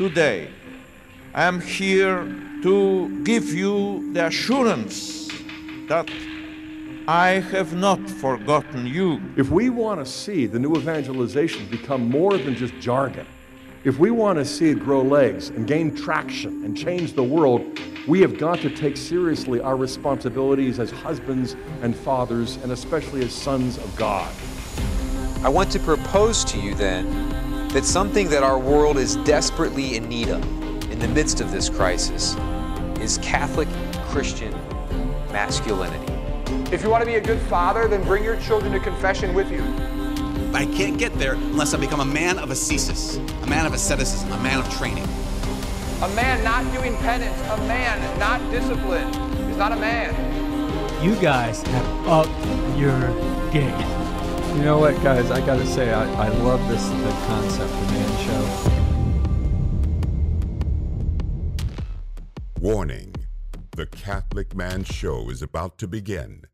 today, I am here to give you the assurance that I have not forgotten you. If we want to see the new evangelization become more than just jargon, if we want to see it grow legs and gain traction and change the world, we have got to take seriously our responsibilities as husbands and fathers, and especially as sons of God. I want to propose to you then that something that our world is desperately in need of in the midst of this crisis is Catholic Christian masculinity. If you want to be a good father, then bring your children to confession with you. I can't get there unless I become a man of ascesis, a man of asceticism, a man of training. A man not doing penance, a man not disciplined, is not a man. You guys have upped your game. You know what, guys? I gotta say, I, I love this the concept of man show. Warning The Catholic Man Show is about to begin.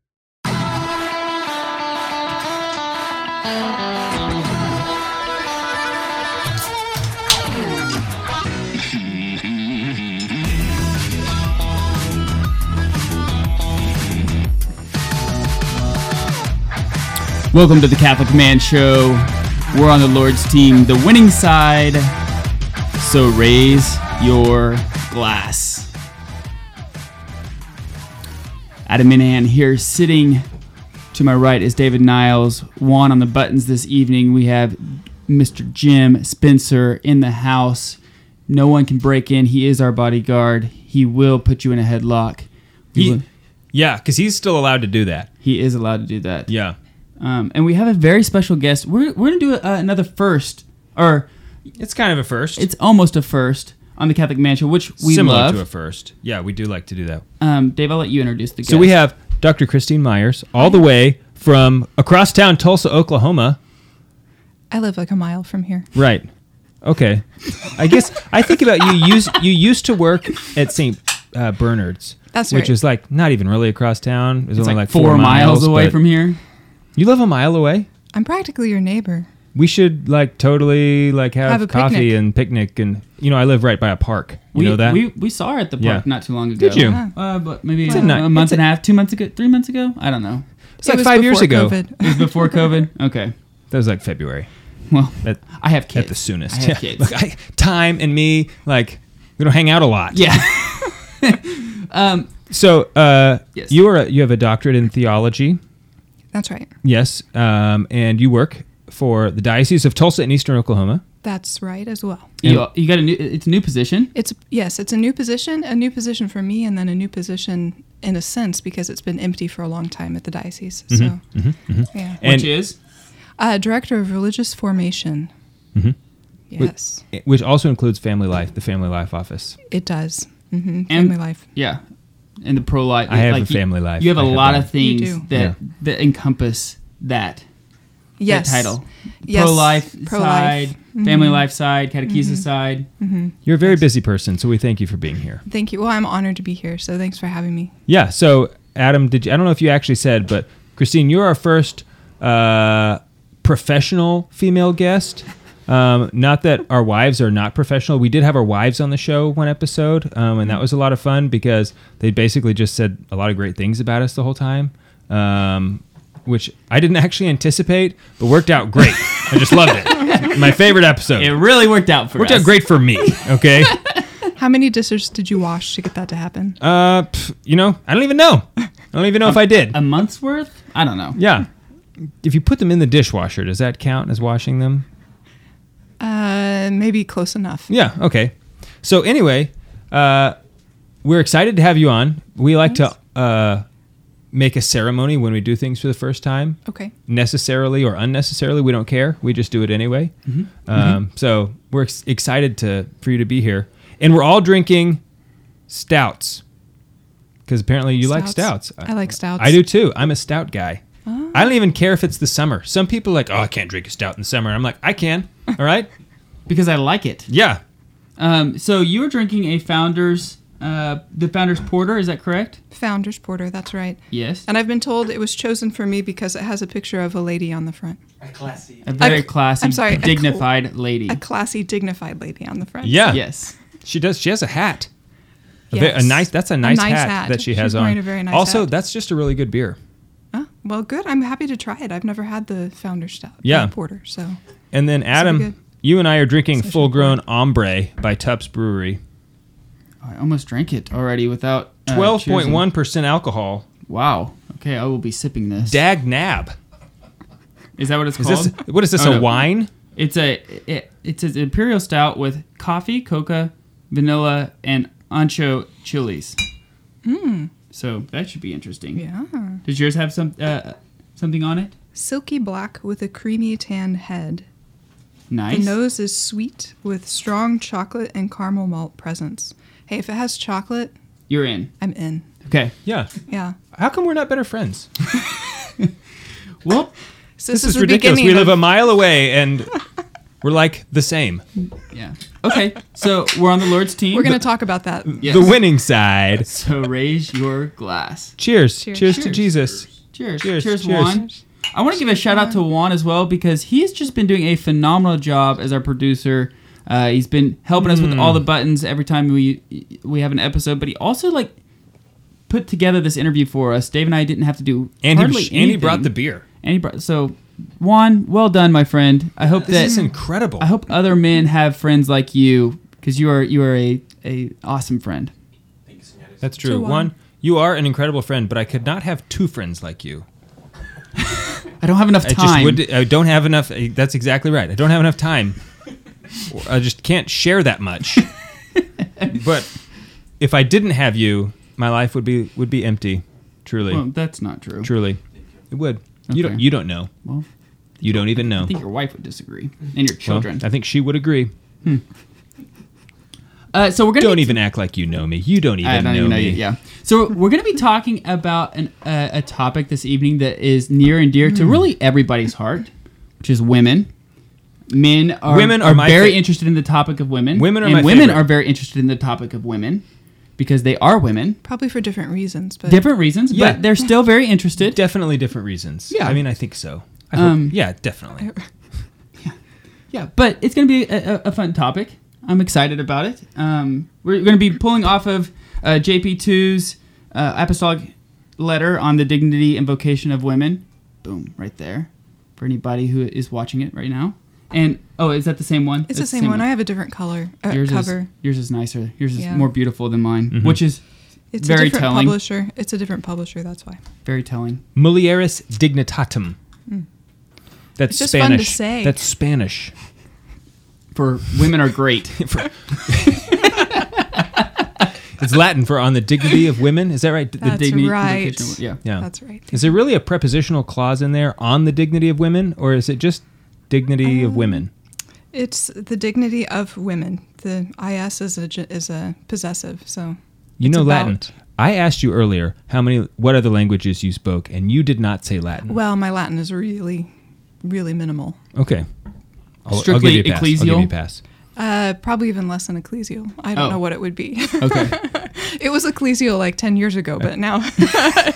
Welcome to the Catholic Man Show. We're on the Lord's team, the winning side. So raise your glass. Adam Minahan here, sitting to my right is David Niles. Juan on the buttons this evening. We have Mr. Jim Spencer in the house. No one can break in. He is our bodyguard. He will put you in a headlock. He- yeah, because he's still allowed to do that. he is allowed to do that. Yeah. Um, and we have a very special guest. We're, we're going to do uh, another first, or It's kind of a first. it's almost a first on the Catholic Man Show, which we similar love. to a first. Yeah, we do like to do that. um, Dave, I'll let you introduce the guest. So we have Dr. Christine Myers, all the way from across town, Tulsa, Oklahoma. I live like a mile from here. Right. Okay. I guess I think about you. Use you used to work at St. Uh, Bernard's. That's which is like not even really across town. It was it's only like, like, four, miles, away from here. You live a mile away. I'm practically your neighbor. We should like totally like have, Have a coffee picnic. and picnic and you know I live right by a park. You we, know that. we we saw her at the park Yeah. not too long ago. Did you? Yeah. Uh, but maybe It's a, a ni- month it's and a- a half, two months ago, three months ago. I don't know. it's It like was five years before ago. COVID. It was before COVID. Okay. That was like February. Well, At, I have kids at the soonest. I have yeah. kids. Look, I, time and me like we don't hang out a lot. yeah. um, So uh, Yes. you are a, you have a doctorate in theology. That's right. Yes, um, and you work for the Diocese of Tulsa in Eastern Oklahoma. That's right as well. you, you got a new. It's a new position. It's yes, it's a new position, a new position for me, and then a new position in a sense because it's been empty for a long time at the diocese. So, yeah, And- which is uh, director of religious formation. Mhm. Yes, which also includes family life, the family life office. it does. hmm And- Family life. yeah, and the pro life. I have like a you- family life. You have a I have lot that. of things that Yeah. that encompass that. Yes. That title. Yes. Pro life Pro-life. side, family mm-hmm. life side, catechesis mm-hmm. side. Mm-hmm. You're a very busy person, so we thank you for being here. Thank you. Well, I'm honored to be here. So thanks for having me. Yeah. So Adam, did you, I don't know if you actually said, but Christine, you're our first uh, professional female guest. Um, not that our wives are not professional. We did have our wives on the show one episode, um, and that was a lot of fun because they basically just said a lot of great things about us the whole time, um, which I didn't actually anticipate, but worked out great. I just loved it. My favorite episode. It really worked out for me. worked us. out great for me. Okay. How many dishes did you wash to get that to happen? Uh, pff, you know, I don't even know. I don't even know if I did. A month's worth? I don't know. Yeah. If you put them in the dishwasher, does that count as washing them? Uh, maybe close enough. Yeah. Okay. So anyway, uh, we're excited to have you on. We like to uh, make a ceremony when we do things for the first time. Okay. Necessarily or unnecessarily, we don't care. We just do it anyway. Um, So we're ex- excited to for you to be here, and we're all drinking stouts because apparently you like stouts. I like stouts. I do too. I'm a stout guy. I don't even care if it's the summer. Some people are like, oh, I can't drink a stout in the summer. I'm like, I can. All right. Because I like it. Yeah. Um, so you were drinking a Founders uh, the Founders Porter. Is that correct? Founders Porter, that's right. Yes. And I've been told it was chosen for me because it has a picture of a lady on the front. A classy. A very classy, I'm sorry, a cl- dignified lady. A classy, dignified lady on the front. Yeah. Yes. She does. She has a hat. A, ve- a Yes. nice. That's a A nice, nice hat, hat. that she She's has wearing on. a very nice also, hat. that's just a really good beer. Oh, well, good. I'm happy to try it. I've never had the Founders Stout. Yeah. Porter, so. And then. Adam, you and I are drinking full grown ombre by Tupps Brewery. I almost drank it already without uh, Twelve point one alcohol. Wow. Okay, I will be sipping this. Dag nab. Is that what it's Is called? this- what is this, Oh, a no. wine? It's a it, it's an imperial stout with coffee, coca, vanilla, and ancho chilies. Mm. So that should be interesting. Yeah. Does yours have some uh, something on it? Silky black with a creamy tan head. Nice. The nose is sweet with strong chocolate and caramel malt presence. Hey, if it has chocolate, You're in. I'm in. Okay. Yeah. Yeah. How come we're not better friends? well, So this, this, is, the ridiculous. We live of- a mile away and we're like the same. Yeah. Okay. So we're on the Lord's team. We're going to talk about that. Yes. The winning side. So raise your glass. Cheers. Cheers. Cheers, to Jesus. Cheers. Cheers. Cheers, Cheers. Juan. I want to give a shout out to Juan as well because he's just been doing a phenomenal job as our producer. Uh, he's been helping us with all the buttons every time we we have an episode, but he also like put together this interview for us. Dave and I didn't have to do And he, hardly was- and he brought the beer. And he brought so Juan, well done, my friend. I hope This that is incredible. I hope other men have friends like you because you are you are a, a awesome friend. That's true. To Juan. One, you are an incredible friend, but I could not have two friends like you. I don't have enough I just time. would. I don't have enough. eh, That's exactly right. I don't have enough time. I just can't share that much. but if I didn't have you, my life would be would be empty. Truly. Well, that's not true. Truly, it would. You don't. You don't know. Well, You don't even know. I think your wife would disagree, and your Well, children. I think she would agree. Uh, so we're gonna Don't even act like you know me. You don't even I don't know even know me. you. Yeah. So we're going to be talking about an, uh, a topic this evening that is near and dear to Hmm. really everybody's heart, which is women. Men are Women are are, very fa- interested in the topic of women. Women are and women favorite. are very interested in the topic of women because they are women. Probably for different reasons, but Different reasons, Yeah. but they're still very interested. Definitely different reasons. Yeah. I mean, I think so. I hope- Um, yeah, definitely. Yeah, but it's going to be a, a, a fun topic. I'm excited about it. Um, we're going to be pulling off of uh, JP2's uh, apostolic letter on the dignity and vocation of women. Boom, right there. For anybody who is watching it right now. And oh, is that the same one? it's the same, one. I have a different color uh, yours cover. Is, yours is nicer. Yours is Yeah. more beautiful than mine, Mhm. which is It's very a different telling. publisher. It's a different publisher. That's why. Very telling. Mulieris dignitatem. That's It's just fun to Spanish. say. That's Spanish. For women are great. For- it's Latin for on the dignity of women. Is that right? The That's dignity- right. vocation of- yeah. Yeah. That's right. Is there really a prepositional clause in there on the dignity of women, or is it just dignity of women? It's the dignity of women. The is is a is a possessive. So You it's know about- Latin. I asked you earlier how many, what other languages you spoke, and you did not say Latin. Well, my Latin is really, really minimal. Okay. I'll, I'll Strictly give you a pass. I'll give ecclesial? you a pass. Uh, probably even less than ecclesial. I don't Oh. know what it would be. Okay. it was ecclesial like ten years ago, but now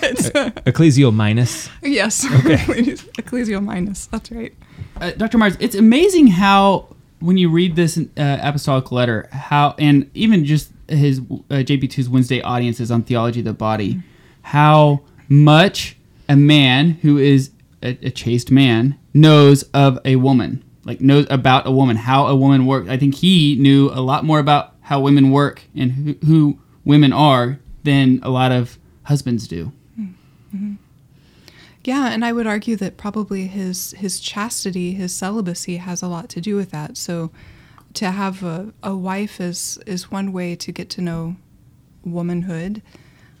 it's Ecclesial minus. yes. Okay. ecclesial minus. That's right. Uh, Dr. Myers, it's amazing how when you read this uh, apostolic letter, how and even just his uh, JP2's Wednesday audiences on theology of the body, how much a man who is a, a chaste man knows of a woman, like knows about a woman, how a woman works. I think he knew a lot more about how women work and who, who women are than a lot of husbands do. Yeah, and I would argue that probably his his chastity, his celibacy, has a lot to do with that. So, to have a, a wife is is one way to get to know womanhood,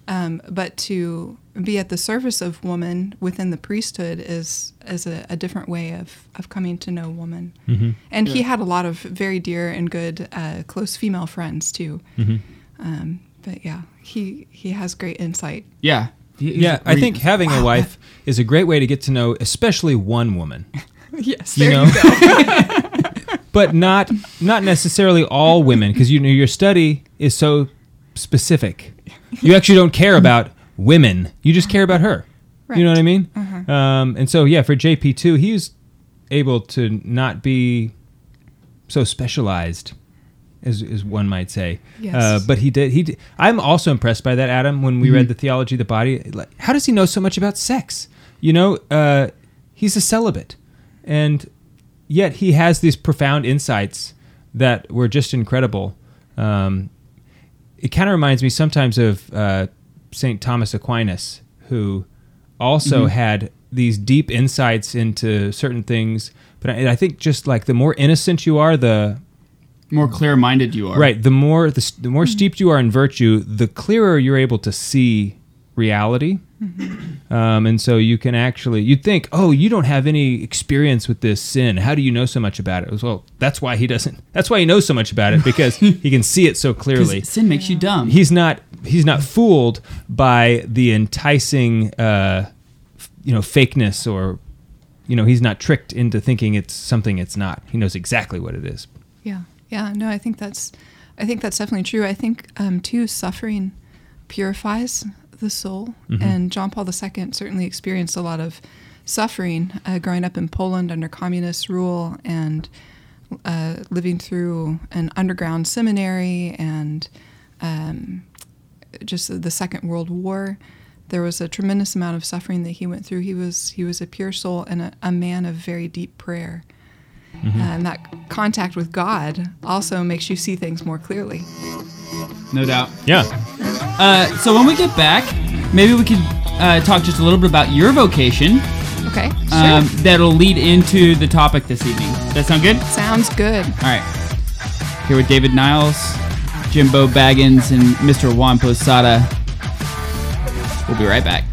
um, but to be at the service of woman within the priesthood is is a, a different way of of coming to know woman. Mhm. And he had a lot of very dear and good uh, close female friends too. Mhm. Um, but yeah, he he has great insight. Yeah. He's Yeah, I think having a wife is a great way to get to know, especially one woman. yes, You know, you go. but not not necessarily all women, because you know your study is so specific. You actually don't care about women. You just care about her. You know what I mean? Uh-huh. Um, and so yeah, for JP two, he was able to not be so specialized, as, as one might say. Yes. Uh, but he did. He. Did, I'm also impressed by that, Adam. When we Mm-hmm. read the theology of the body, like, how does he know so much about sex? You know, uh, he's a celibate, and yet he has these profound insights that were just incredible. Um, it kind of reminds me sometimes of uh, Saint Thomas Aquinas, who also Mhm. had these deep insights into certain things. But I, I think just like the more innocent you are, the more clear-minded you are. Right. The more the, the more steeped you are in virtue, the clearer you're able to see reality. Um, and so you can actually you'd think, oh, you don't have any experience with this sin. How do you know so much about it? Well, that's why he doesn't. That's why he knows so much about it because he can see it so clearly. sin makes you dumb. He's not. He's not fooled by the enticing, uh, f- you know, fakeness or, you know, he's not tricked into thinking it's something it's not. He knows exactly what it is. Yeah, yeah. No, I think that's, I think that's definitely true. I think um, too, suffering purifies the soul, Mhm. and John Paul II certainly experienced a lot of suffering uh, growing up in Poland under communist rule and uh, living through an underground seminary and um, just the Second World War. There was a tremendous amount of suffering that he went through. He was he was a pure soul and a, a man of very deep prayer. Mhm. Uh, and that contact with God also makes you see things more clearly. No doubt. Yeah. Uh, so when we get back, maybe we could uh, talk just a little bit about your vocation. Okay. Sure. Um, that'll lead into the topic this evening. Does that sound good? Sounds good. All right. Here with David Niles, Jimbo Baggins, and Mr. Juan Posada. We'll be right back.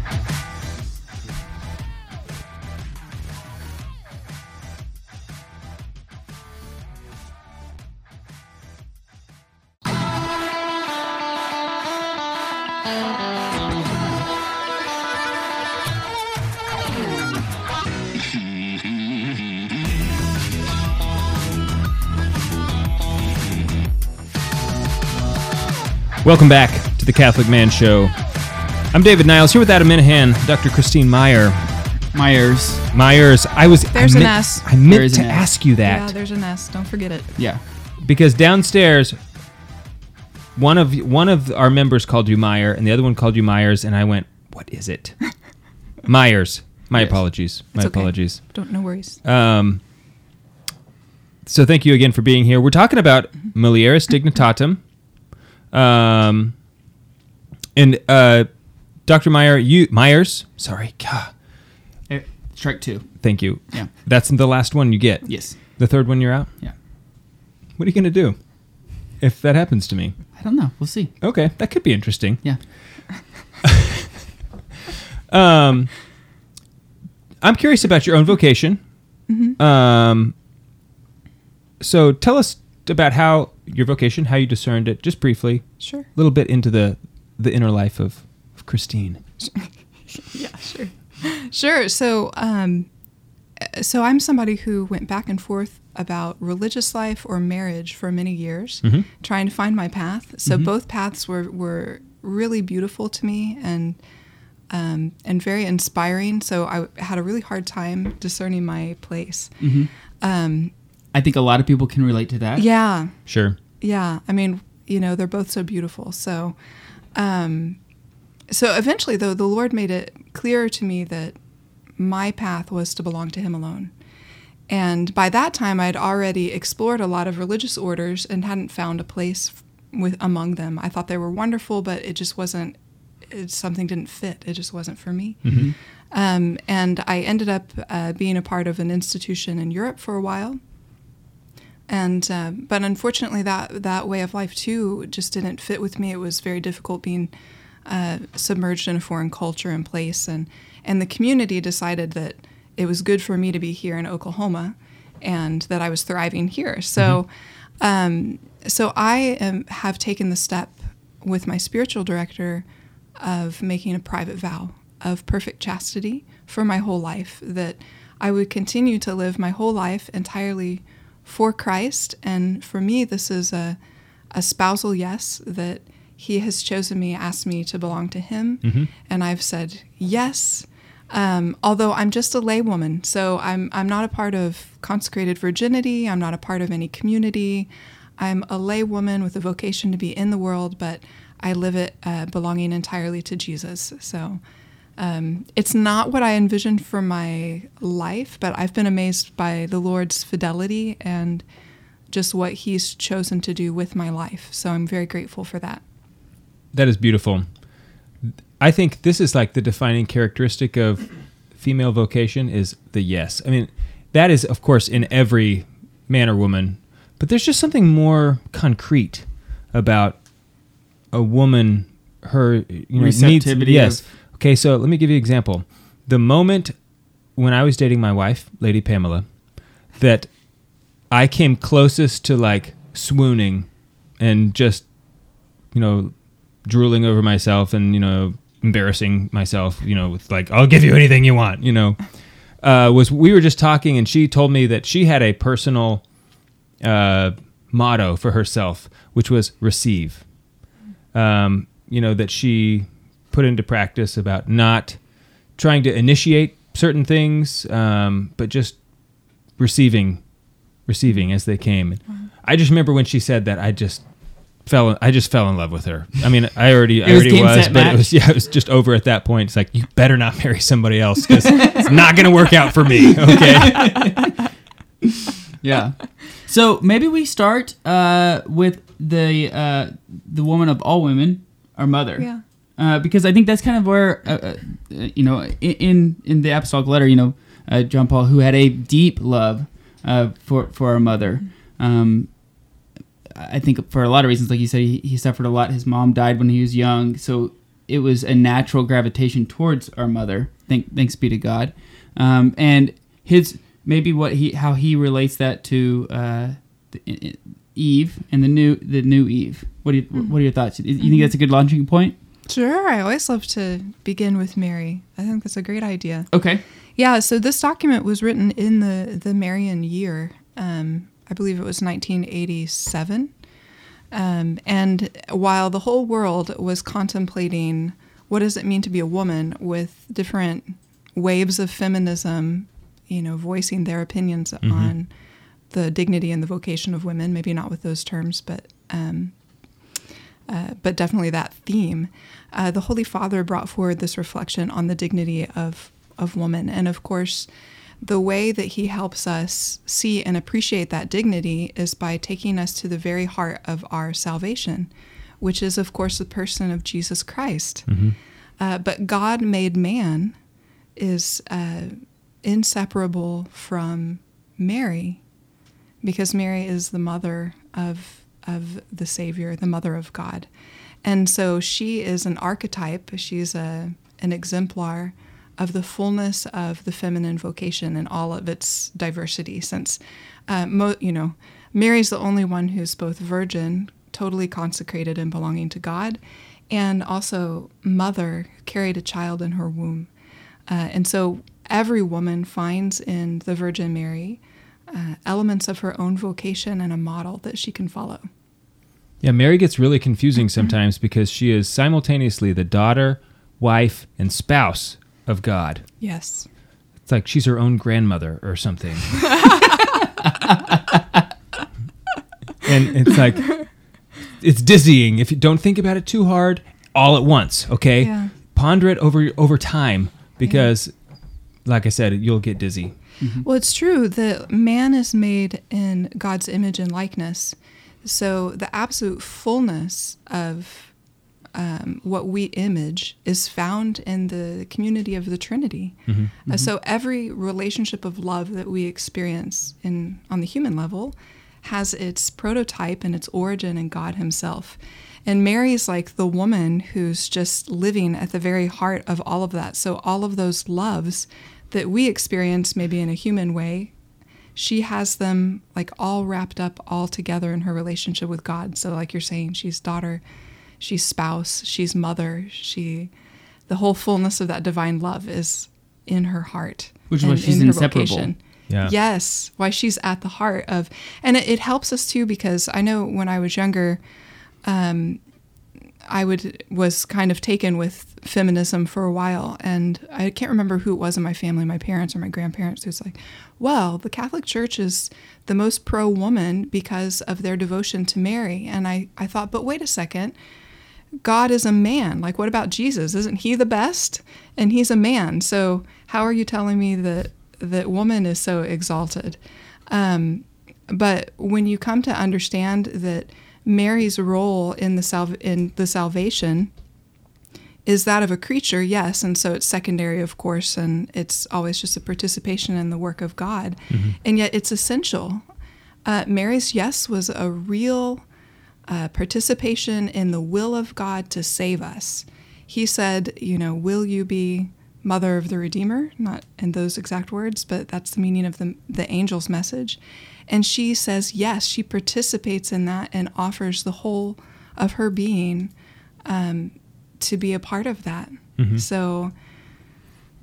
Welcome back to the Catholic Man Show. I'm David Niles here with Adam Minahan, Dr. Christine Meyer. Myers. Myers. I was. There's I an meant, S. I meant There is to an S. ask you that Yeah, there's an S. Don't forget it. Yeah. because downstairs, one of one of our members called you Meyer, and the other one called you Myers, and I went, "What is it?" Myers. My Yes. apologies. My okay. apologies. Don't no worries. Um, so thank you again for being here. We're talking about Mulieris Dignitatem. Um, and uh, Dr. Meyer, you Myers, sorry, God, Eh, Strike two. thank you. Yeah. That's the last one you get. Yes. The third one you're out. Yeah. What are you gonna do if that happens to me? I don't know. We'll see. Okay, that could be interesting. Yeah. Um, I'm curious about your own vocation. Mhm. Um, so tell us about how your vocation, how you discerned it, just briefly. Sure. A little bit into the the inner life of, of Christine. yeah, sure. Sure. So, um, uh, so I'm somebody who went back and forth about religious life or marriage for many years, Mhm. trying to find my path. So Mhm. both paths were were really beautiful to me and um, and very inspiring. So I had a really hard time discerning my place. Mhm. Um, I think a lot of people can relate to that. yeah. Sure. Yeah, I mean, you know, they're both so beautiful. So, um, so eventually, though, the Lord made it clear to me that my path was to belong to Him alone. And by that time, I'd already explored a lot of religious orders and hadn't found a place with among them. I thought they were wonderful, but it just wasn't. It, something didn't fit. It just wasn't for me. Mhm. Um, and I ended up uh, being a part of an institution in Europe for a while and uh, but unfortunately that that way of life too just didn't fit with me. It was very difficult being uh, submerged in a foreign culture and place. And and the community decided that it was good for me to be here in Oklahoma and that I was thriving here. So um, so I am, have taken the step with my spiritual director of making a private vow of perfect chastity for my whole life that I would continue to live my whole life entirely for Christ. And for me, this is a, a spousal yes that He has chosen me, asked me to belong to Him, Mhm. and I've said yes. Um, although I'm just a laywoman, so I'm I'm not a part of consecrated virginity. I'm not a part of any community. I'm a laywoman with a vocation to be in the world, but I live it uh, belonging entirely to Jesus. So um, it's not what I envisioned for my life, but I've been amazed by the Lord's fidelity and just what He's chosen to do with my life. So I'm very grateful for that. That is beautiful. I think this is like the defining characteristic of female vocation is the yes. I mean, that is of course in every man or woman, but there's just something more concrete about a woman her you know needs Receptivity yes. Okay, so let me give you an example. The moment when I was dating my wife, Lady Pamela, that I came closest to like swooning and just you know drooling over myself and you know embarrassing myself you know with like I'll give you anything you want you know uh, was we were just talking and she told me that she had a personal uh, motto for herself which was receive um, you know that she put into practice about not trying to initiate certain things um, but just receiving receiving as they came I just remember when she said that I just fell I just fell in love with her. I mean, I already I was already was, but match. it was yeah, it was just over at that point. It's like you better not marry somebody else cuz it's not going to work out for me, okay? yeah. So maybe we start uh, with the uh, the woman of all women, our mother. Yeah. Uh, because I think that's kind of where, uh, uh, you know, in in the apostolic letter, you know, uh, John Paul, who had a deep love uh, for for our mother. Um, I think for a lot of reasons, like you said, he, he suffered a lot. His mom died when he was young, so it was a natural gravitation towards our mother. Thank, thanks be to God. Um, and his maybe what he how he relates that to uh, the, i- i- Eve and the new the new Eve. What do you what are your thoughts? You think that's a good launching point? Sure, I always love to begin with Mary. I think that's a great idea. Okay. Yeah, so this document was written in the the Marian year. Um, I believe it was 1987. Um, and while the whole world was contemplating what does it mean to be a woman with different waves of feminism, you know, voicing their opinions Mhm. on the dignity and the vocation of women, maybe not with those terms, but um, uh, but definitely that theme. Uh, the Holy Father brought forward this reflection on the dignity of of woman, and of course, the way that he helps us see and appreciate that dignity is by taking us to the very heart of our salvation, which is, of course, the person of Jesus Christ. Mhm. Uh, but God made man is uh, inseparable from Mary because Mary is the mother of of the Savior, the mother of God. And so she is an archetype, she's a an exemplar of the fullness of the feminine vocation and all of its diversity since uh, mo- you know, Mary's the only one who's both virgin, totally consecrated and belonging to God, and also mother carried a child in her womb. Uh, and so every woman finds in the Virgin Mary uh, elements of her own vocation and a model that she can follow. Yeah, Mary gets really confusing sometimes because she is simultaneously the daughter, wife, and spouse of God. Yes. It's like she's her own grandmother or something. and it's like it's dizzying if you don't think about it too hard all at once, okay? Yeah. Ponder it over over time because like I said, you'll get dizzy. Well, it's true that man is made in God's image and likeness. So the absolute fullness of um, what we image is found in the community of the Trinity. Mhm. Uh, Mhm. so every relationship of love that we experience in on the human level has its prototype and its origin in God Himself. And Mary's like the woman who's just living at the very heart of all of that. So all of those loves that we experience maybe in a human way, she has them like all wrapped up all together in her relationship with God. So like you're saying, she's daughter, she's spouse, she's mother, she the whole fullness of that divine love is in her heart. Which is why she's in inseparable. vocation. Yeah. Yes, why she's at the heart of, and it, it helps us too because I know when I was younger, um, I would was kind of taken with feminism for a while, and I can't remember who it was in my family, my parents or my grandparents, who's like, "Well, the Catholic Church is the most pro woman because of their devotion to Mary," and I I thought, but wait a second. God is a man. Like, what about Jesus? Isn't he the best? And he's a man. So, how are you telling me that that woman is so exalted? Um, but when you come to understand that Mary's role in the sal- in the salvation is that of a creature, yes, and so it's secondary, of course, and it's always just a participation in the work of God, Mhm. and yet it's essential. Uh, Mary's yes was a real uh, participation in the will of God to save us. He said, you know, will you be mother of the Redeemer? Not in those exact words, but that's the meaning of the, the angel's message. And she says, yes, she participates in that and offers the whole of her being um, to be a part of that. Mhm. So,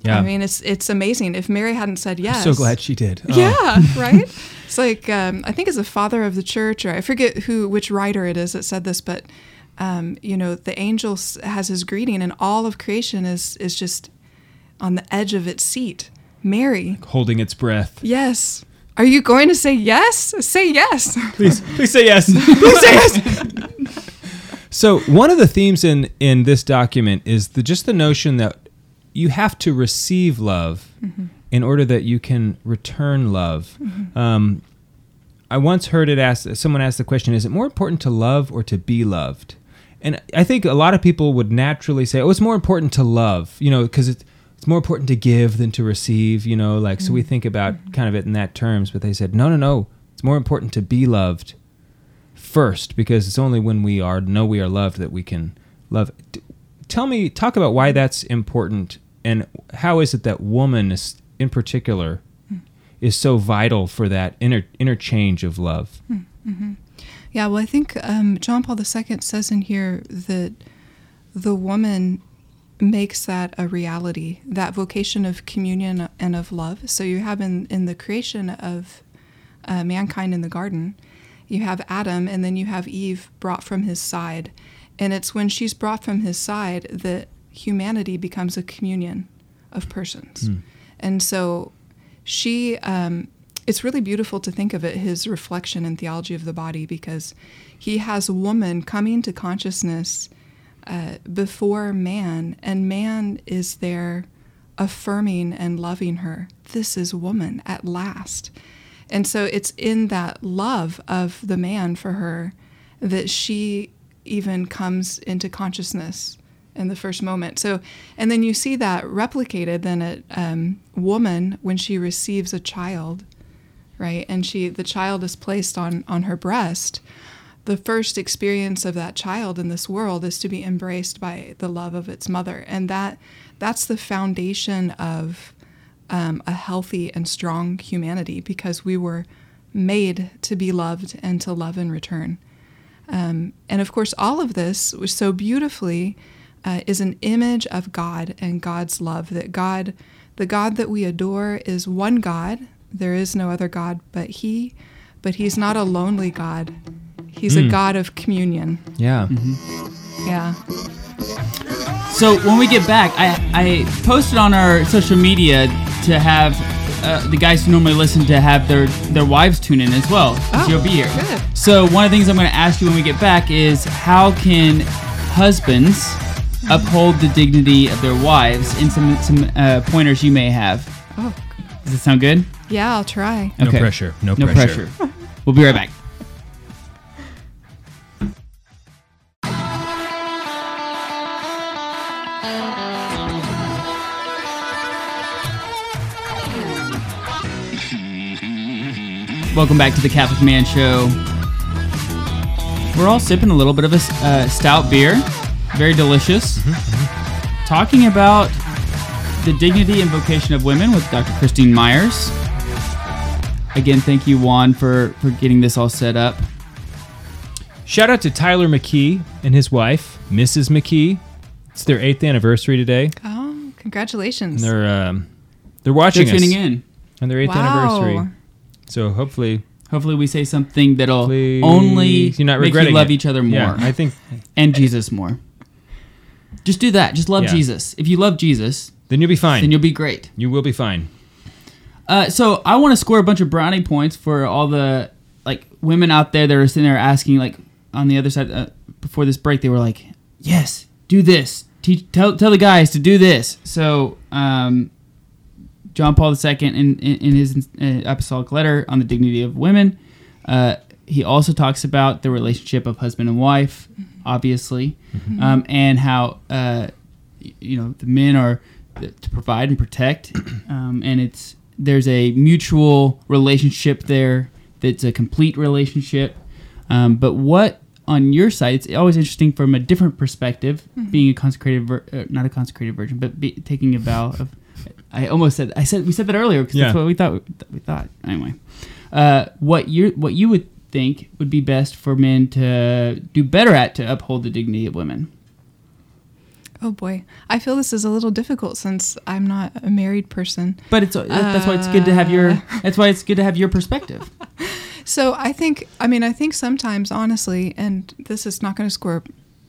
Yeah. I mean, it's it's amazing. If Mary hadn't said yes, so glad she did. Oh. Yeah, right. It's like um, I think as a father of the church, or I forget who which writer it is that said this, but um, you know, the angel has his greeting, and all of creation is is just on the edge of its seat. Mary, Holding its breath. yes. Are you going to say yes? Say yes. Please, please say yes. please say yes. So one of the themes in in this document is the just the notion that you have to receive love Mhm. in order that you can return love. Mhm. Um, I once heard it asked. Someone asked the question: Is it more important to love or to be loved? And I think a lot of people would naturally say, "Oh, it's more important to love," you know, because it's it's more important to give than to receive, you know. Like so, we mm-hmm. think about mm-hmm. kind of it in that terms. But they said, "No, no, no. It's more important to be loved first, because it's only when we are know we are loved that we can love." D- Tell me, talk about why mm-hmm. that's important, and how is it that woman, is, in particular, mm. is so vital for that inter- interchange of love. hmm Yeah, well, I think um, John Paul II says in here that the woman makes that a reality, that vocation of communion and of love. So you have in, in the creation of uh, mankind in the garden, you have Adam, and then you have Eve brought from his side. And it's when she's brought from his side that humanity becomes a communion of persons. Hmm. And so she um, it's really beautiful to think of it his reflection in theology of the body because he has a woman coming to consciousness uh, before man and man is there affirming and loving her this is woman at last and so it's in that love of the man for her that she even comes into consciousness in the first moment. So, and then you see that replicated then at um, woman when she receives a child, right? And she, the child is placed on on her breast. The first experience of that child in this world is to be embraced by the love of its mother, and that that's the foundation of um, a healthy and strong humanity because we were made to be loved and to love in return. Um, and of course, all of this was so beautifully uh, is an image of God and God's love. That God, the God that we adore, is one God. There is no other God but He, but He's not a lonely God. He's a Mm. God of communion. Yeah. Yeah. So when we get back, I, I posted on our social media to have uh, the guys who normally listen to have their, their wives tune in as well. Oh, you'll be here. good. So one of the things I'm going to ask you when we get back is how can husbands uphold the dignity of their wives and some some uh, pointers you may have. Oh. Does it sound good? Yeah, I'll try. Okay. No pressure. No pressure. no pressure. pressure. we'll be right back. Welcome back to the Catholic Man Show. We're all sipping a little bit of a uh, stout beer, very delicious. Talking about the dignity and vocation of women with Dr. Christine Myers. Again, thank you, Juan, for for getting this all set up. Shout out to Tyler McKee and his wife, Mrs. McKee. It's their eighth anniversary today. Oh, And congratulations. they're um, they're watching They're us tuning in. on their eighth Wow. anniversary. So hopefully, Hopefully, we say something that'll Please, only you're not make you love it. each other more. Yeah, I think- and Jesus more. Just do that. Just love Yeah. Jesus. If you love Jesus, Then you'll be fine. then you'll be great. You will be fine. Uh, so I want to score a bunch of brownie points for all the like women out there that are sitting there asking like on the other side uh, before this break they were like, yes, do this. Teach, tell tell the guys to do this. So um, John Paul II in in, in his uh, apostolic letter on the dignity of women, uh, he also talks about the relationship of husband and wife, obviously, Mhm. um, and how uh, you know the men are to provide and protect, um, and it's there's a mutual relationship there that's a complete relationship. Um, but what on your side, it's always interesting from a different perspective, Mhm. being a consecrated, vir- uh, not a consecrated virgin, but be, taking a vow of. I almost said I said we said that earlier because Yeah. that's what we thought we thought anyway. Uh, what you what you would think would be best for men to do better at to uphold the dignity of women? Oh boy, I feel this is a little difficult since I'm not a married person. But it's that's why it's good to have your Uh, that's why it's good to have your perspective. So I think, I mean, I think sometimes, honestly, and this is not going to score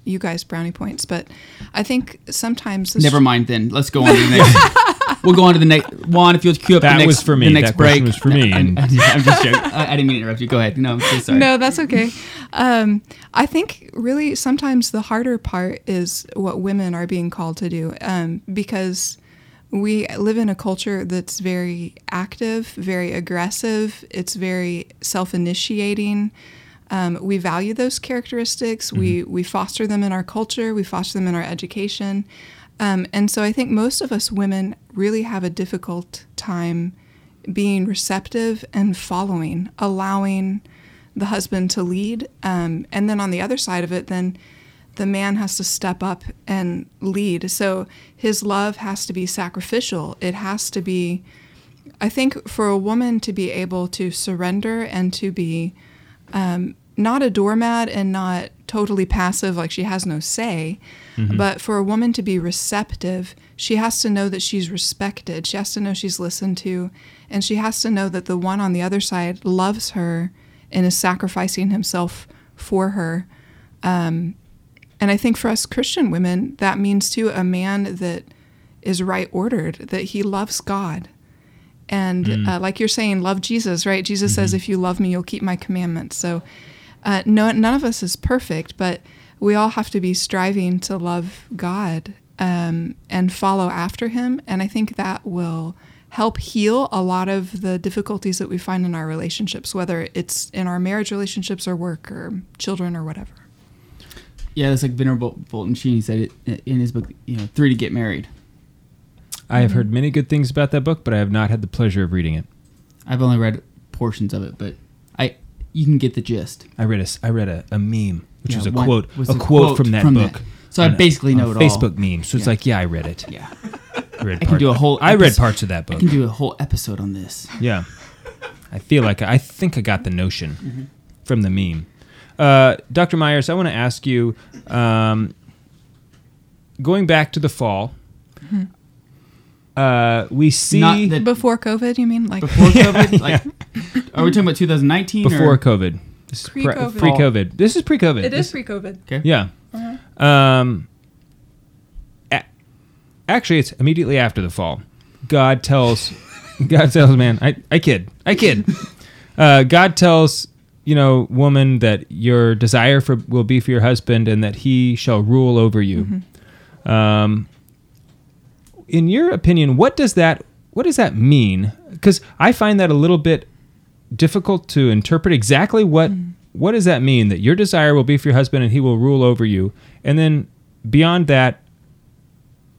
you guys brownie points, but I think sometimes. this- Never mind. Then let's go on to the next. we'll go on to the next. Juan, if you'll cue up That the next. was for me. The next That break was for me, I, and- am just joking. I, I didn't mean to interrupt you. Go ahead. No, I'm so sorry. No, that's okay. Um, I think really sometimes the harder part is what women are being called to do um, because we live in a culture that's very active, very aggressive, it's very self initiating. Um, we value those characteristics. We we foster them in our culture. We foster them in our education, um, and so I think most of us women really have a difficult time being receptive and following, allowing the husband to lead, um, and then on the other side of it, then the man has to step up and lead. So his love has to be sacrificial. It has to be. I think for a woman to be able to surrender and to be um, not a doormat and not totally passive, like she has no say, Mhm. but for a woman to be receptive, she has to know that she's respected. She has to know she's listened to, and she has to know that the one on the other side loves her and is sacrificing himself for her. Um, and I think for us Christian women, that means too a man that is right ordered, that he loves God. And Mm. uh, like you're saying, love Jesus, right? Jesus says, Mhm. if you love me, you'll keep my commandments. So uh, no, none of us is perfect, but we all have to be striving to love God um, and follow after him. And I think that will help heal a lot of the difficulties that we find in our relationships, whether it's in our marriage relationships or work or children or whatever. Yeah, that's like Venerable Fulton Sheen said it in his book. You know, three to get married. I have heard many good things about that book, but I have not had the pleasure of reading it. I've only read portions of it, but I you can get the gist. I read a I read a, a meme, which Yeah, was a one- quote was a quote, quote from that from book. that. So I basically know it all. Facebook meme. So it's Yeah. like, yeah, I read it. Yeah. I read I can do a whole. I read parts of that book. I can do a whole episode on this. Yeah. I feel like I think I got the notion Mhm. from the meme. Uh, Dr. Myers, I want to ask you um, going back to the fall, Mhm. Uh, we see. Not that- Before COVID, you mean? Like Before COVID, like, are we talking about 2019? before or? COVID. This is pre- Pre-COVID. Pre-COVID. This is pre-COVID. It is This- pre-COVID. Okay. Yeah. Uh-huh. Um, a- actually, it's immediately after the fall. God tells, God tells man, I, I kid, I kid. Uh, God tells, you know, woman that your desire for will be for your husband, and that he shall rule over you. Um, in your opinion, what does that what does that mean? Because I find that a little bit difficult to interpret exactly what what does that mean that your desire will be for your husband and he will rule over you and then beyond that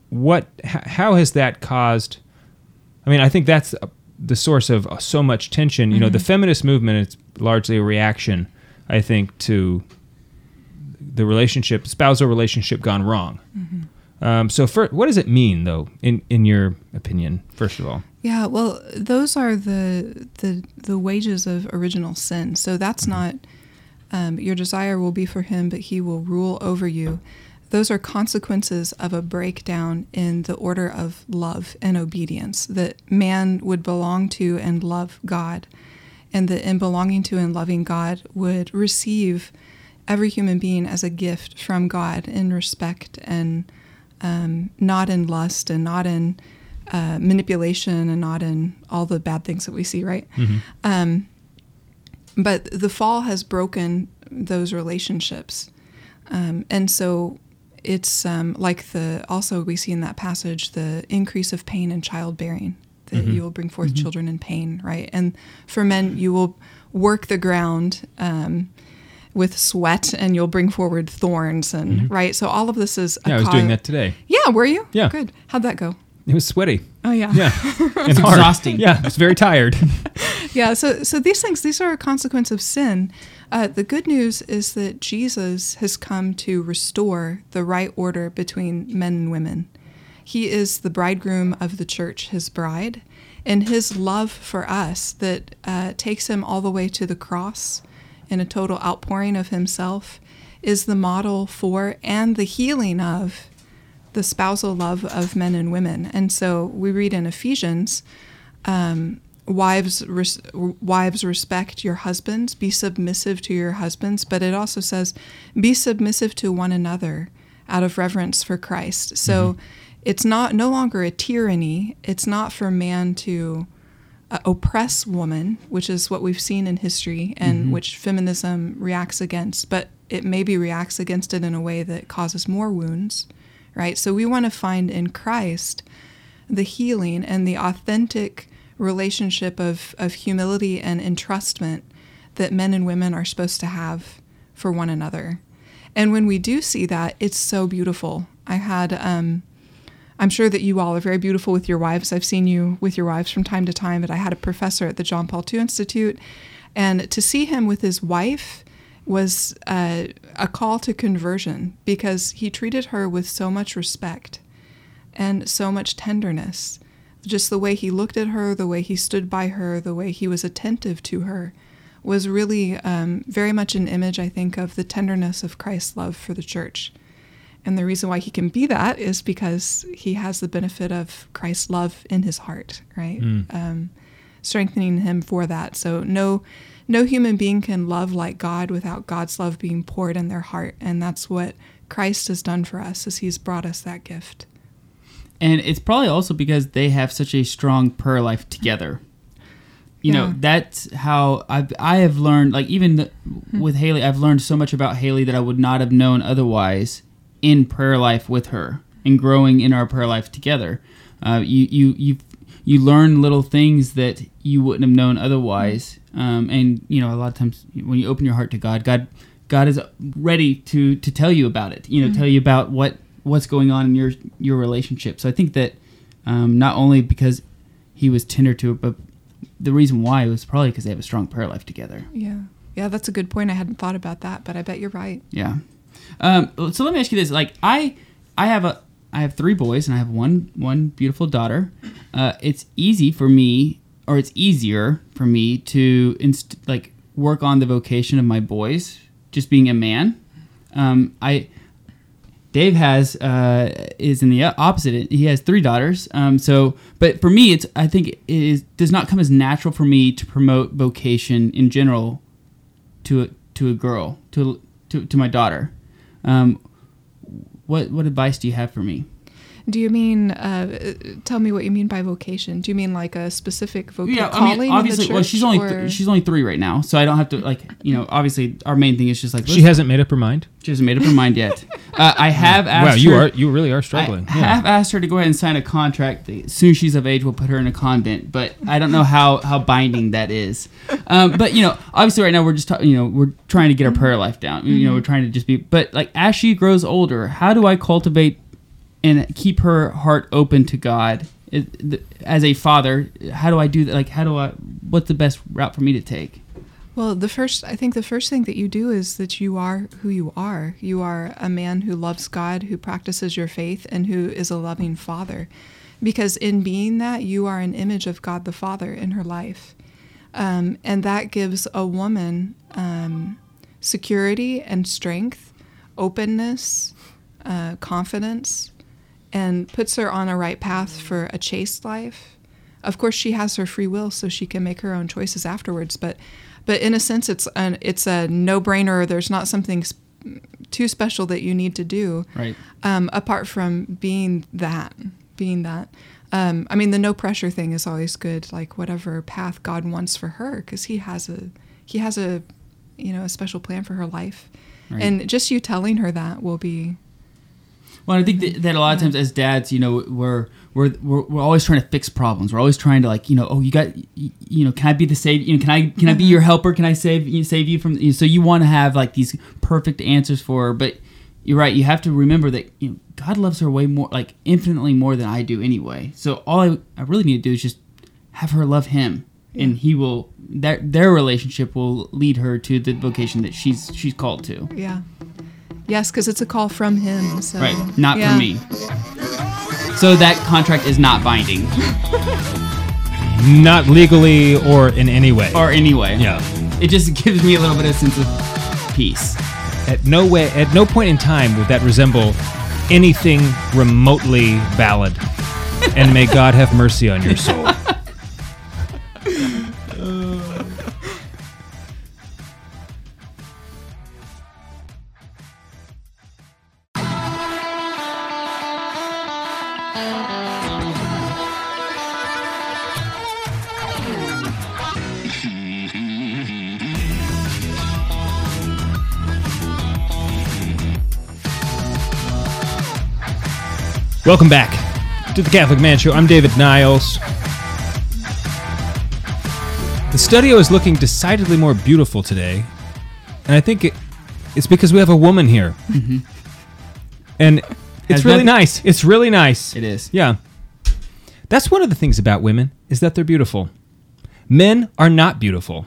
what h- how has that caused i mean i think that's the source of uh, so much tension you know the Mhm. feminist movement is largely a reaction i think to the relationship spousal relationship gone wrong Mhm. Um, so for, what does it mean though in in your opinion first of all Yeah, well, those are the the the wages of original sin. So that's not um, your desire will be for him, but he will rule over you. Those are consequences of a breakdown in the order of love and obedience that man would belong to and love God, and that in belonging to and loving God would receive every human being as a gift from God in respect and um, not in lust and not in uh, manipulation and not in all the bad things that we see, right? Um, but the fall has broken those relationships. Um, and so it's um, like the also we see in that passage the increase of pain in childbearing that Mhm. you will bring forth Mhm. children in pain, right? And for men, you will work the ground um, with sweat and you'll bring forward thorns and Mhm. right. So all of this is Yeah, I was co- doing that today. Yeah, were you? Yeah. good. How'd that go? It was sweaty. Oh yeah, Yeah. It's hard. exhausting. Yeah, I was very tired. yeah so so these things these are a consequence of sin uh, the good news is that jesus has come to restore the right order between men and women he is the bridegroom of the church his bride and his love for us that uh, takes him all the way to the cross in a total outpouring of himself is the model for and the healing of the spousal love of men and women. And so we read in Ephesians, um, wives, res- wives respect your husbands, be submissive to your husbands. But it also says, be submissive to one another out of reverence for Christ. So it's not no longer a tyranny. It's not for man to uh, oppress woman, which is what we've seen in history and Mhm. which feminism reacts against, but it maybe reacts against it in a way that causes more wounds, right? So we want to find in Christ the healing and the authentic relationship of, of humility and entrustment that men and women are supposed to have for one another. And when we do see that, it's so beautiful. I had, um, I'm sure that you all are very beautiful with your wives. I've seen you with your wives from time to time, but I had a professor at the John Paul II Institute, and to see him with his wife was a call to conversion because he treated her with so much respect and so much tenderness. Just the way he looked at her, the way he stood by her, the way he was attentive to her was really um, very much an image, I think, of the tenderness of Christ's love for the church. And the reason why he can be that is because he has the benefit of Christ's love in his heart, right? Mm. Um, strengthening him for that. So no, no human being can love like God without God's love being poured in their heart, and that's what Christ has done for us, as He's brought us that gift. And it's probably also because they have such a strong prayer life together. You know, that's how I've, I have learned, like, even the, with Haley, I've learned so much about Haley that I would not have known otherwise in prayer life with her and growing in our prayer life together. Uh, you, you, you, you learn little things that you wouldn't have known otherwise. Um, and, you know, a lot of times when you open your heart to God, God, God is ready to, to tell you about it, you know, Mhm. tell you about what, what's going on in your, your relationship. So I think that um, not only because he was tender to it, but the reason why was probably because they have a strong prayer life together. Yeah, yeah, that's a good point. I hadn't thought about that, but I bet you're right. Yeah. Um, so let me ask you this: like, I, I have a, I have three boys and I have one, one beautiful daughter. Uh, it's easy for me, or it's easier for me to inst- like work on the vocation of my boys, just being a man. Um, I, Dave has uh, is in the opposite. He has three daughters. Um, so, but for me, it's I think it is does not come as natural for me to promote vocation in general to a, to a girl to to, to my daughter. Um, what what advice do you have for me? Do you mean? Uh, tell me what you mean by vocation. Do you mean like a specific vocation Yeah, calling I mean, obviously, church? well, she's only th- she's only three right now, so I don't have to like you know. Obviously, our main thing is just like She hasn't made up her mind. She hasn't made up her mind yet. Uh, I have asked. Wow, you her- are you really are struggling. I Yeah. have asked her to go ahead and sign a contract. As soon as she's of age, we'll put her in a convent. But I don't know how how binding that is. Um, but you know, obviously, right now we're just ta- you know we're trying to get our prayer life down. You know, we're trying to just be. But like as she grows older, how do I cultivate and keep her heart open to God? As a father, how do I do that? Like, how do I? What's the best route for me to take? Well, the first, I think the first thing that you do is that you are who you are. You are a man who loves God, who practices your faith, and who is a loving father. Because in being that, you are an image of God the Father in her life. Um, and that gives a woman um, security and strength, openness, uh, confidence, and puts her on a right path for a chaste life. Of course, she has her free will, so she can make her own choices afterwards. But, but in a sense, it's an it's a no brainer. There's not something sp- too special that you need to do. Right. Um, apart from being that, being that. Um, I mean, the no pressure thing is always good. Like whatever path God wants for her, because He has a He has a you know a special plan for her life, Right. and just you telling her that will be Well, I think that, that a lot of times as dads, you know, we're, we're we're we're always trying to fix problems. We're always trying to like, you know, oh, you got, you know, can I be the save? You know, can I can I be mm-hmm. your helper? Can I save you save you from? You know, so you want to have like these perfect answers for her, but you're right. You have to remember that you know God loves her way more, like infinitely more than I do anyway. So all I, I really need to do is just have her love Him, and He will. That their relationship will lead her to the vocation that she's she's called to. yeah. Yes, because it's a call from Him. So Right, not yeah. from me. So that contract is not binding, Not legally or in any way. or anyway. Yeah. It just gives me a little bit of sense of peace. At no way, at no point in time would that resemble anything remotely valid. and may God have mercy on your soul. Welcome back to the Catholic Man Show. I'm David Niles. The studio is looking decidedly more beautiful today, and I think it, it's because we have a woman here. Mm-hmm. And it's Has really nothing- nice. It's really nice. It is. Yeah. That's one of the things about women is that they're beautiful. Men are not beautiful.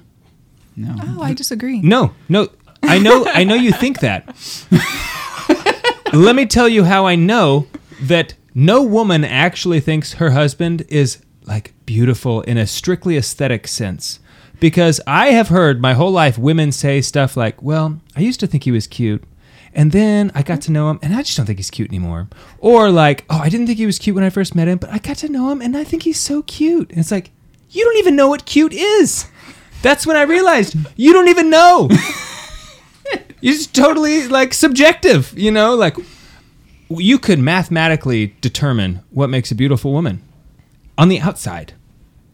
No. Oh, I disagree. No, no. I know I know you think that. Let me tell you how I know that no woman actually thinks her husband is like beautiful in a strictly aesthetic sense. Because I have heard my whole life women say stuff like, "Well, I used to think he was cute, and then I got to know him, and I just don't think he's cute anymore." Or like, "Oh, I didn't think he was cute when I first met him, but I got to know him, and I think he's so cute." And it's like, you don't even know what cute is. That's when I realized you don't even know. it's totally like subjective, you know, like you could mathematically determine what makes a beautiful woman on the outside.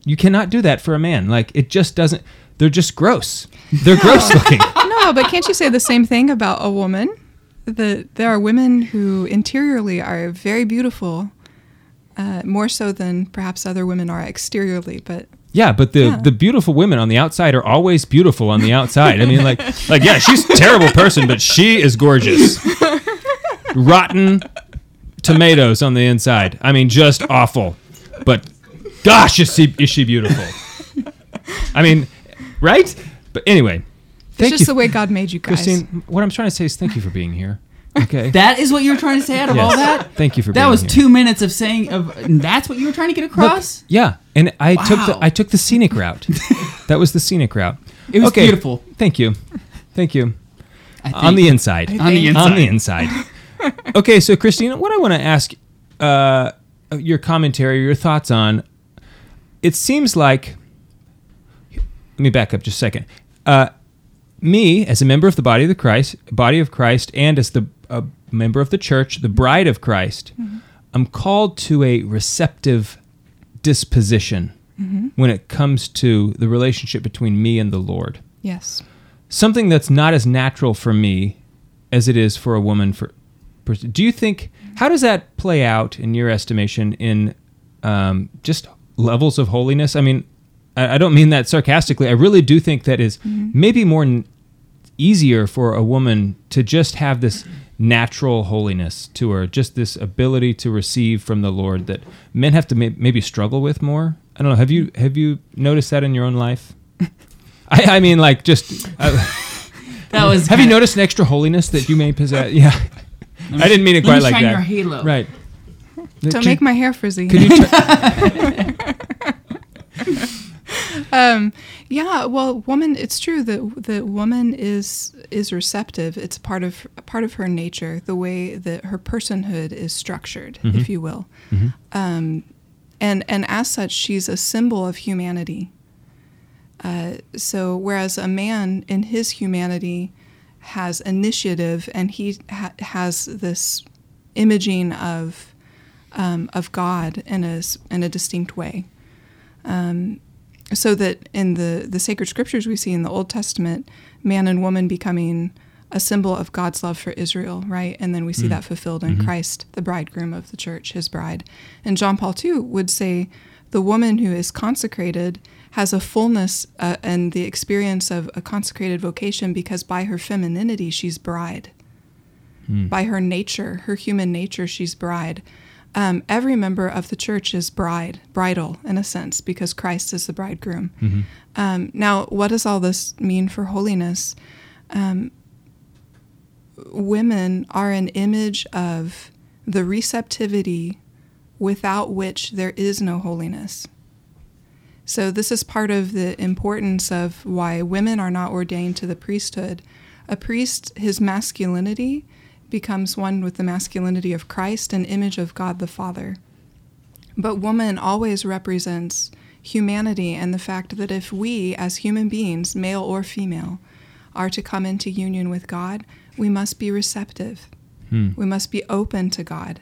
You cannot do that for a man. Like it just doesn't they're just gross. They're gross looking. no, but can't you say the same thing about a woman? That there are women who interiorly are very beautiful, uh, more so than perhaps other women are exteriorly. But Yeah, but the Yeah. the beautiful women on the outside are always beautiful on the outside. I mean, like like yeah, she's a terrible person, but she is gorgeous. Rotten tomatoes on the inside. I mean, just awful. But gosh, is she is she beautiful? I mean, right? But anyway, it's thank just you, the way God made you guys. Christine. What I'm trying to say is thank you for being here. Okay. That is what you were trying to say out of all that? Thank you for That being was here. two minutes of saying of that's what you were trying to get across? Yeah, and I took the I took the scenic route. that was the scenic route. It was beautiful. Thank you, thank you. On the inside, On the inside. on the inside. okay, so Christina, what I want to ask uh, your commentary, your thoughts on. It seems like. Let me back up just a second. Uh, me, as a member of the body of the Christ, body of Christ, and as the a member of the church, the bride of Christ, I'm called to a receptive disposition Mhm. when it comes to the relationship between me and the Lord. yes. Something that's not as natural for me as it is for a woman. For pers- do you think how does that play out in your estimation in um, just levels of holiness? I mean, I, I don't mean that sarcastically. I really do think that is Mhm. maybe more n- easier for a woman to just have this natural holiness to her, just this ability to receive from the Lord that men have to may- maybe struggle with more. I don't know. Have you have you noticed that in your own life? I, I mean, like just. Uh, That was Have you noticed an extra holiness that you may possess? Yeah. Me- I didn't mean it quite me like shine that. your halo. Right. Don't make my hair frizzy. Could you? Try, um, yeah, well, woman, it's true that the woman is is receptive. It's part of part of her nature, the way that her personhood is structured, Mhm. if you will. Mhm. Um, and and as such, she's a symbol of humanity. Uh, so, whereas a man in his humanity has initiative and he ha- has this imaging of um, of God in a in a distinct way. Um, so that in the the sacred scriptures we see in the Old Testament, man and woman becoming a symbol of God's love for Israel, right? And then we see Mm. that fulfilled in Mhm. Christ, the bridegroom of the church, his bride. And John Paul II would say the woman who is consecrated has a fullness uh, and the experience of a consecrated vocation because by her femininity, she's bride. Hmm. By her nature, her human nature, she's bride. Um, every member of the church is bride, bridal in a sense, because Christ is the bridegroom. Mhm. Um, now, what does all this mean for holiness? Um, women are an image of the receptivity without which there is no holiness. So, this is part of the importance of why women are not ordained to the priesthood. A priest, his masculinity becomes one with the masculinity of Christ, an image of God the Father. But woman always represents humanity and the fact that if we, as human beings, male or female, are to come into union with God, we must be receptive. Hmm. We must be open to God.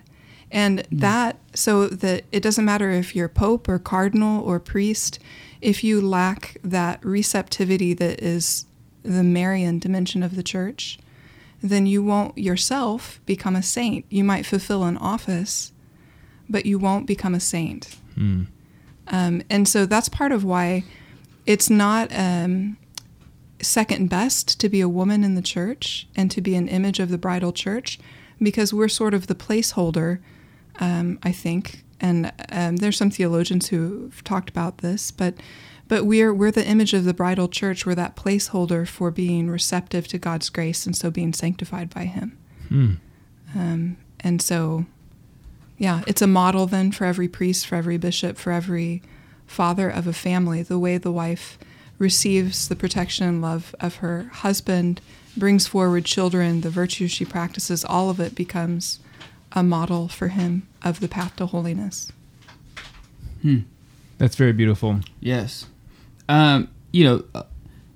And that, so that it doesn't matter if you're pope or cardinal or priest, if you lack that receptivity that is the Marian dimension of the church, then you won't yourself become a saint. You might fulfill an office, but you won't become a saint. Hmm. Um, and so that's part of why it's not um, second best to be a woman in the church and to be an image of the bridal church because we're sort of the placeholder, um, I think. And um, there's some theologians who've talked about this, but but we're we're the image of the bridal church. We're that placeholder for being receptive to God's grace and so being sanctified by Him. Hmm. Um, and so, yeah, it's a model then for every priest, for every bishop, for every father of a family, the way the wife receives the protection and love of her husband, brings forward children, the virtues she practices, all of it becomes a model for him of the path to holiness. Hmm. That's very beautiful. Yes. Um, you know, uh,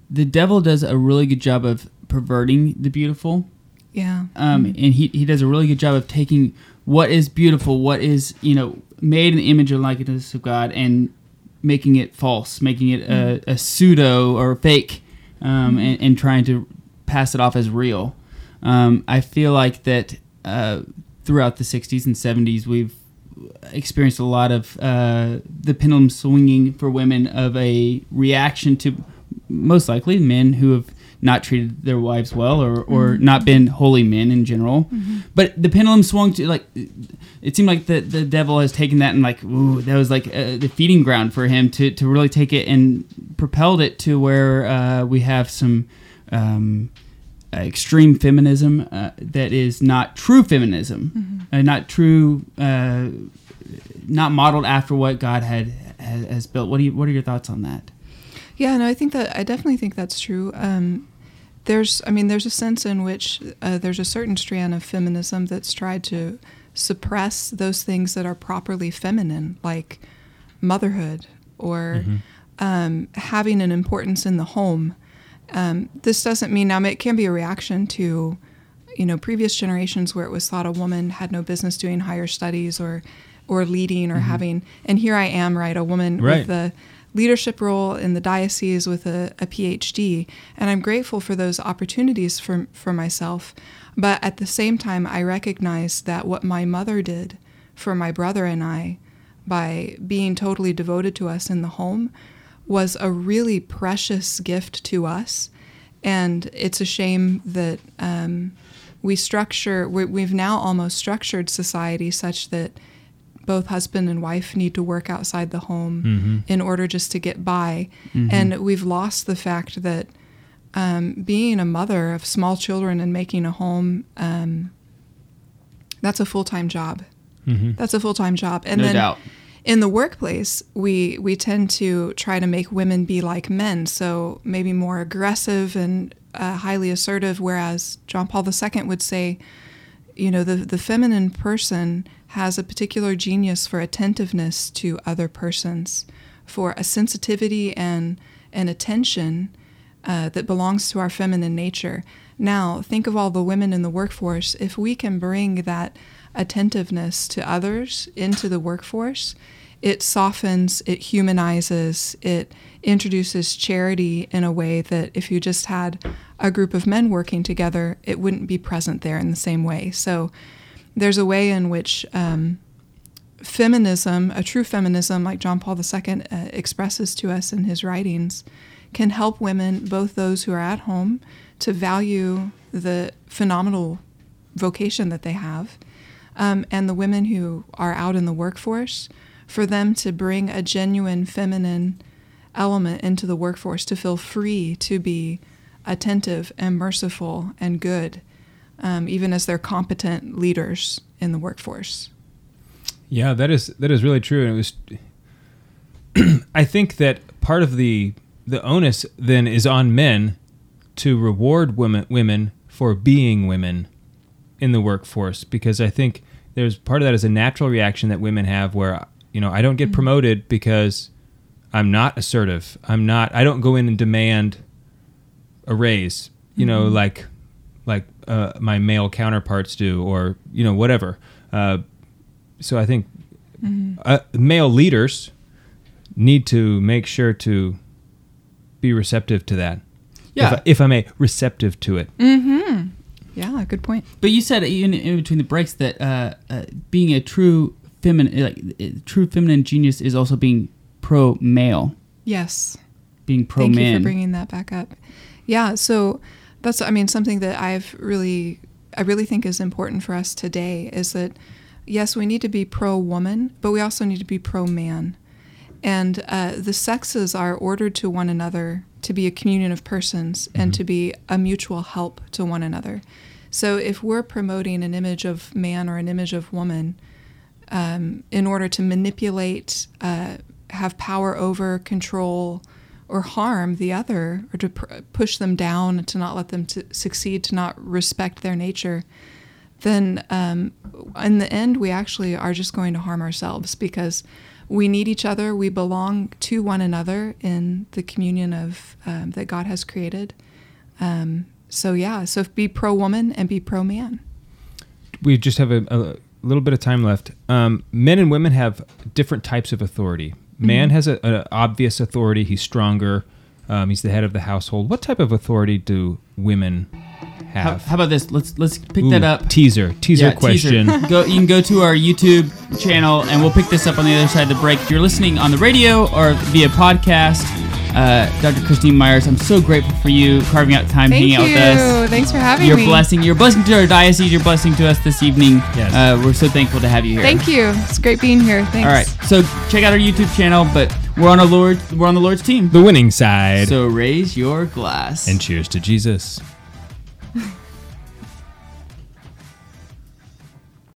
the devil does a really good job of perverting the beautiful. Yeah. Um, Mhm. and he, he does a really good job of taking what is beautiful, what is, you know, made in the image and likeness of God and making it false, making it a, a pseudo or fake, um, Mhm. and, and trying to pass it off as real. Um, I feel like that uh, throughout the 60s and 70s, we've experienced a lot of uh, the pendulum swinging for women of a reaction to most likely men who have not treated their wives well or, or Mhm. not been holy men in general. Mhm. But the pendulum swung to like it seemed like the, the devil has taken that and like ooh that was like uh, the feeding ground for him to, to really take it and propelled it to where uh, we have some um, extreme feminism uh, that is not true feminism, Mhm. uh, not true, uh, not modeled after what God had has, has built. What do you What are your thoughts on that? Yeah, no, I think that I definitely think that's true. Um, there's, I mean, there's a sense in which uh, there's a certain strand of feminism that's tried to suppress those things that are properly feminine, like motherhood or Mhm. um, having an importance in the home. Um, this doesn't mean now it can be a reaction to, you know, previous generations where it was thought a woman had no business doing higher studies or, or leading or Mhm. having. And here I am, right, a woman Right. with the leadership role in the diocese with a, a PhD, and I'm grateful for those opportunities for for myself. But at the same time, I recognize that what my mother did for my brother and I by being totally devoted to us in the home was a really precious gift to us. And it's a shame that um, we structure, we, we've now almost structured society such that both husband and wife need to work outside the home Mhm. in order just to get by. Mhm. And we've lost the fact that um, being a mother of small children and making a home, um, that's a full time job. Mhm. That's a full time job. And No then doubt. In the workplace, we we tend to try to make women be like men, so maybe more aggressive and uh, highly assertive. Whereas John Paul II would say, you know, the the feminine person has a particular genius for attentiveness to other persons, for a sensitivity and an attention uh, that belongs to our feminine nature. Now, think of all the women in the workforce. If we can bring that attentiveness to others into the workforce, it softens, it humanizes, it introduces charity in a way that if you just had a group of men working together, it wouldn't be present there in the same way. So there's a way in which um, feminism, a true feminism like John Paul II uh, expresses to us in his writings, can help women, both those who are at home, to value the phenomenal vocation that they have, um, and the women who are out in the workforce, for them to bring a genuine feminine element into the workforce, to feel free to be attentive and merciful and good, um, even as they're competent leaders in the workforce. Yeah, that is that is really true, and it was. I think that part of the the onus then is on men to reward women women for being women in the workforce because I think there's part of that is a natural reaction that women have where you know I don't get Mm-hmm. promoted because I'm not assertive. I'm not. I don't go in and demand a raise. You know, Mhm. like like uh, my male counterparts do, or you know whatever. Uh, so I think Mhm. uh, male leaders need to make sure to be receptive to that. Yeah. If I, if I may, receptive to it. Mm-hmm. Yeah, good point. But you said in, in between the breaks that uh, uh, being a true feminine, like uh, true feminine genius, is also being pro male, Yes. being pro man. Thank you for bringing that back up. Yeah, so that's I mean something that I've really I really think is important for us today is that yes, we need to be pro woman, but we also need to be pro man. And uh, the sexes are ordered to one another to be a communion of persons and to be a mutual help to one another. So if we're promoting an image of man or an image of woman um, in order to manipulate, uh, have power over, control, or harm the other, or to pr- push them down, to not let them to succeed, to not respect their nature, then um, in the end, we actually are just going to harm ourselves because we need each other. We belong to one another in the communion of um, that God has created. Um, so yeah, so be pro woman and be pro man. we just have a, a little bit of time left. Um, men and women have different types of authority. Man Mhm. has an obvious authority. He's stronger. Um, he's the head of the household. What type of authority do women How, have? how about this? Let's let's pick Ooh, that up. Teaser, teaser Yeah, question. go, you can go to our YouTube channel, and we'll pick this up on the other side of the break. If you're listening on the radio or via podcast, uh, Dr. Christine Myers, I'm so grateful for you carving out time, Thank hanging out with us. Thanks for having You're me. blessing. You're blessing to our diocese. You're blessing to us this evening. Yes. Uh, we're so thankful to have you here. Thank you. It's great being here. Thanks. All right. So check out our YouTube channel, but we're on a Lord. We're on the Lord's team. The winning side. So raise your glass. and cheers to Jesus.